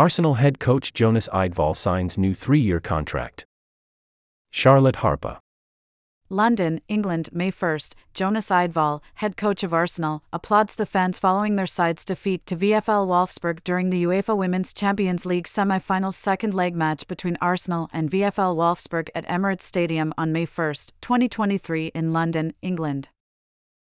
Arsenal head coach Jonas Eidevall signs new three year contract. Charlotte Harpur. London, England, May 1st, Jonas Eidevall, head coach of Arsenal, applauds the fans following their side's defeat to VFL Wolfsburg during the UEFA Women's Champions League semi-finals second leg match between Arsenal and VFL Wolfsburg at Emirates Stadium on May 1st, 2023 in London, England.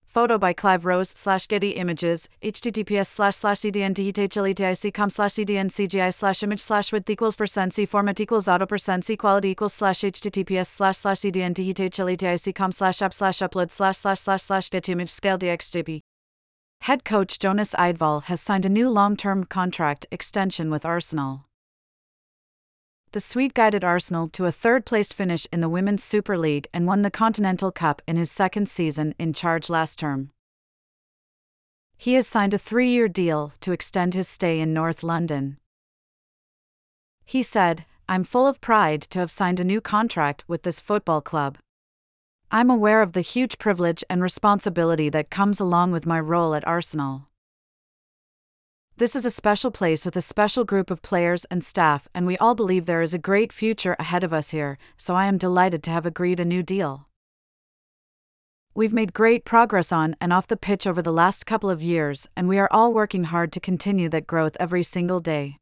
Photo by Clive Rose slash Getty Images, https slash slash cdnthltic.com slash cdncgi slash image slash width equals percent c format equals auto percent c quality equals slash https slash slash cdnthltic.com slash app slash upload slash slash slash slash get image scale dxjp. Head coach Jonas Eidevall has signed a new long-term contract extension with Arsenal the Swede guided Arsenal to a third placed finish in the Women's Super League and won the Continental Cup in his second season in charge last term. He has signed a three year deal to extend his stay in North London. He said, I'm full of pride to have signed a new contract with this football club. I'm aware of the huge privilege and responsibility that comes along with my role at Arsenal. This is a special place with a special group of players and staff, and we all believe there is a great future ahead of us here, so I am delighted to have agreed a new deal. We've made great progress on and off the pitch over the last couple of years, and we are all working hard to continue that growth every single day.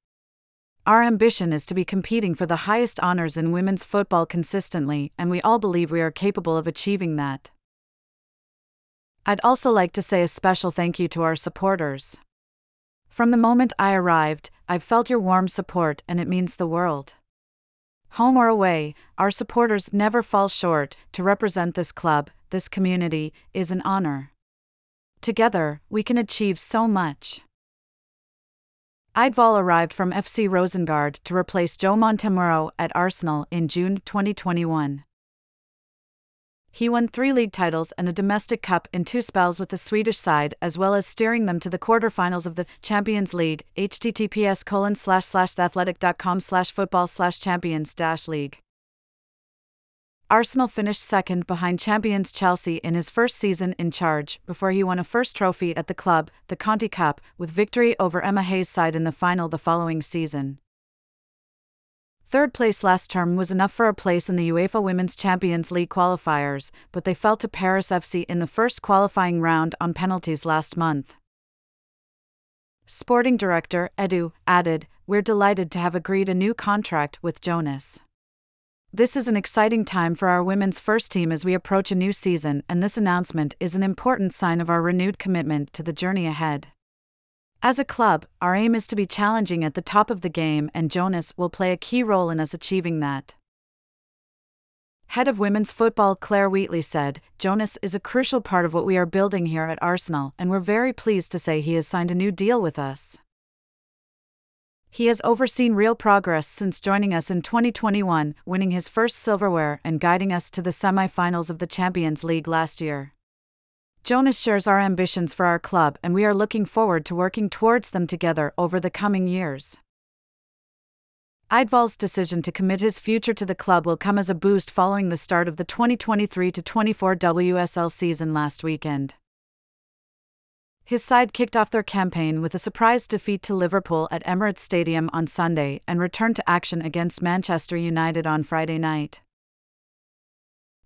Our ambition is to be competing for the highest honors in women's football consistently, and we all believe we are capable of achieving that. I'd also like to say a special thank you to our supporters. From the moment I arrived, I've felt your warm support and it means the world. Home or away, our supporters never fall short. To represent this club, this community, is an honor. Together, we can achieve so much. Eidevall arrived from FC Rosengard to replace Joe Montemurro at Arsenal in June 2021. He won three league titles and a domestic cup in two spells with the Swedish side, as well as steering them to the quarterfinals of the Champions League. https colon slash slash theathletic.com slash football slash champions dash league. Arsenal finished second behind champions Chelsea in his first season in charge, before he won a first trophy at the club, the Conti Cup, with victory over Emma Hayes' side in the final the following season. Third place last term was enough for a place in the UEFA Women's Champions League qualifiers, but they fell to Paris FC in the first qualifying round on penalties last month. Sporting director Edu added, We're delighted to have agreed a new contract with Jonas. This is an exciting time for our women's first team as we approach a new season, and this announcement is an important sign of our renewed commitment to the journey ahead. As a club, our aim is to be challenging at the top of the game, and Jonas will play a key role in us achieving that. Head of women's football Claire Wheatley said, Jonas is a crucial part of what we are building here at Arsenal, and we're very pleased to say he has signed a new deal with us. He has overseen real progress since joining us in 2021, winning his first silverware and guiding us to the semi finals of the Champions League last year. Jonas shares our ambitions for our club, and we are looking forward to working towards them together over the coming years. Eidevall's decision to commit his future to the club will come as a boost following the start of the 2023 24 WSL season last weekend. His side kicked off their campaign with a surprise defeat to Liverpool at Emirates Stadium on Sunday and returned to action against Manchester United on Friday night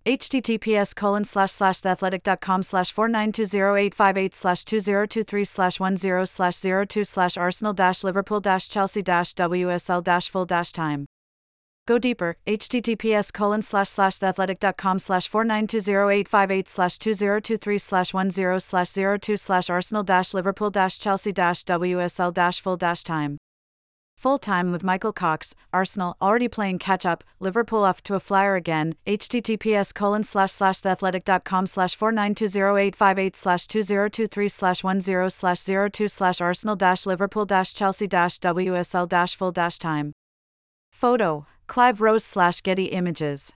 https colon slash slash theathletic.com slash 4920858 slash 2023 slash 10 slash 02 slash arsenal dash liverpool dash chelsea dash wsl dash full dash time. Go deeper. Https colon slash slash theathletic.com slash 4920858 slash 2023 slash 10 slash 02 slash arsenal dash liverpool dash chelsea dash wsl dash full dash time Full time with Michael Cox, Arsenal already playing catch up, Liverpool off to a flyer again, https colon slash slash theathletic.com slash 4920858 slash 2023 slash 10 slash 02 slash Arsenal dash Liverpool dash Chelsea dash WSL dash full dash time. Photo, Clive Rose slash Getty Images.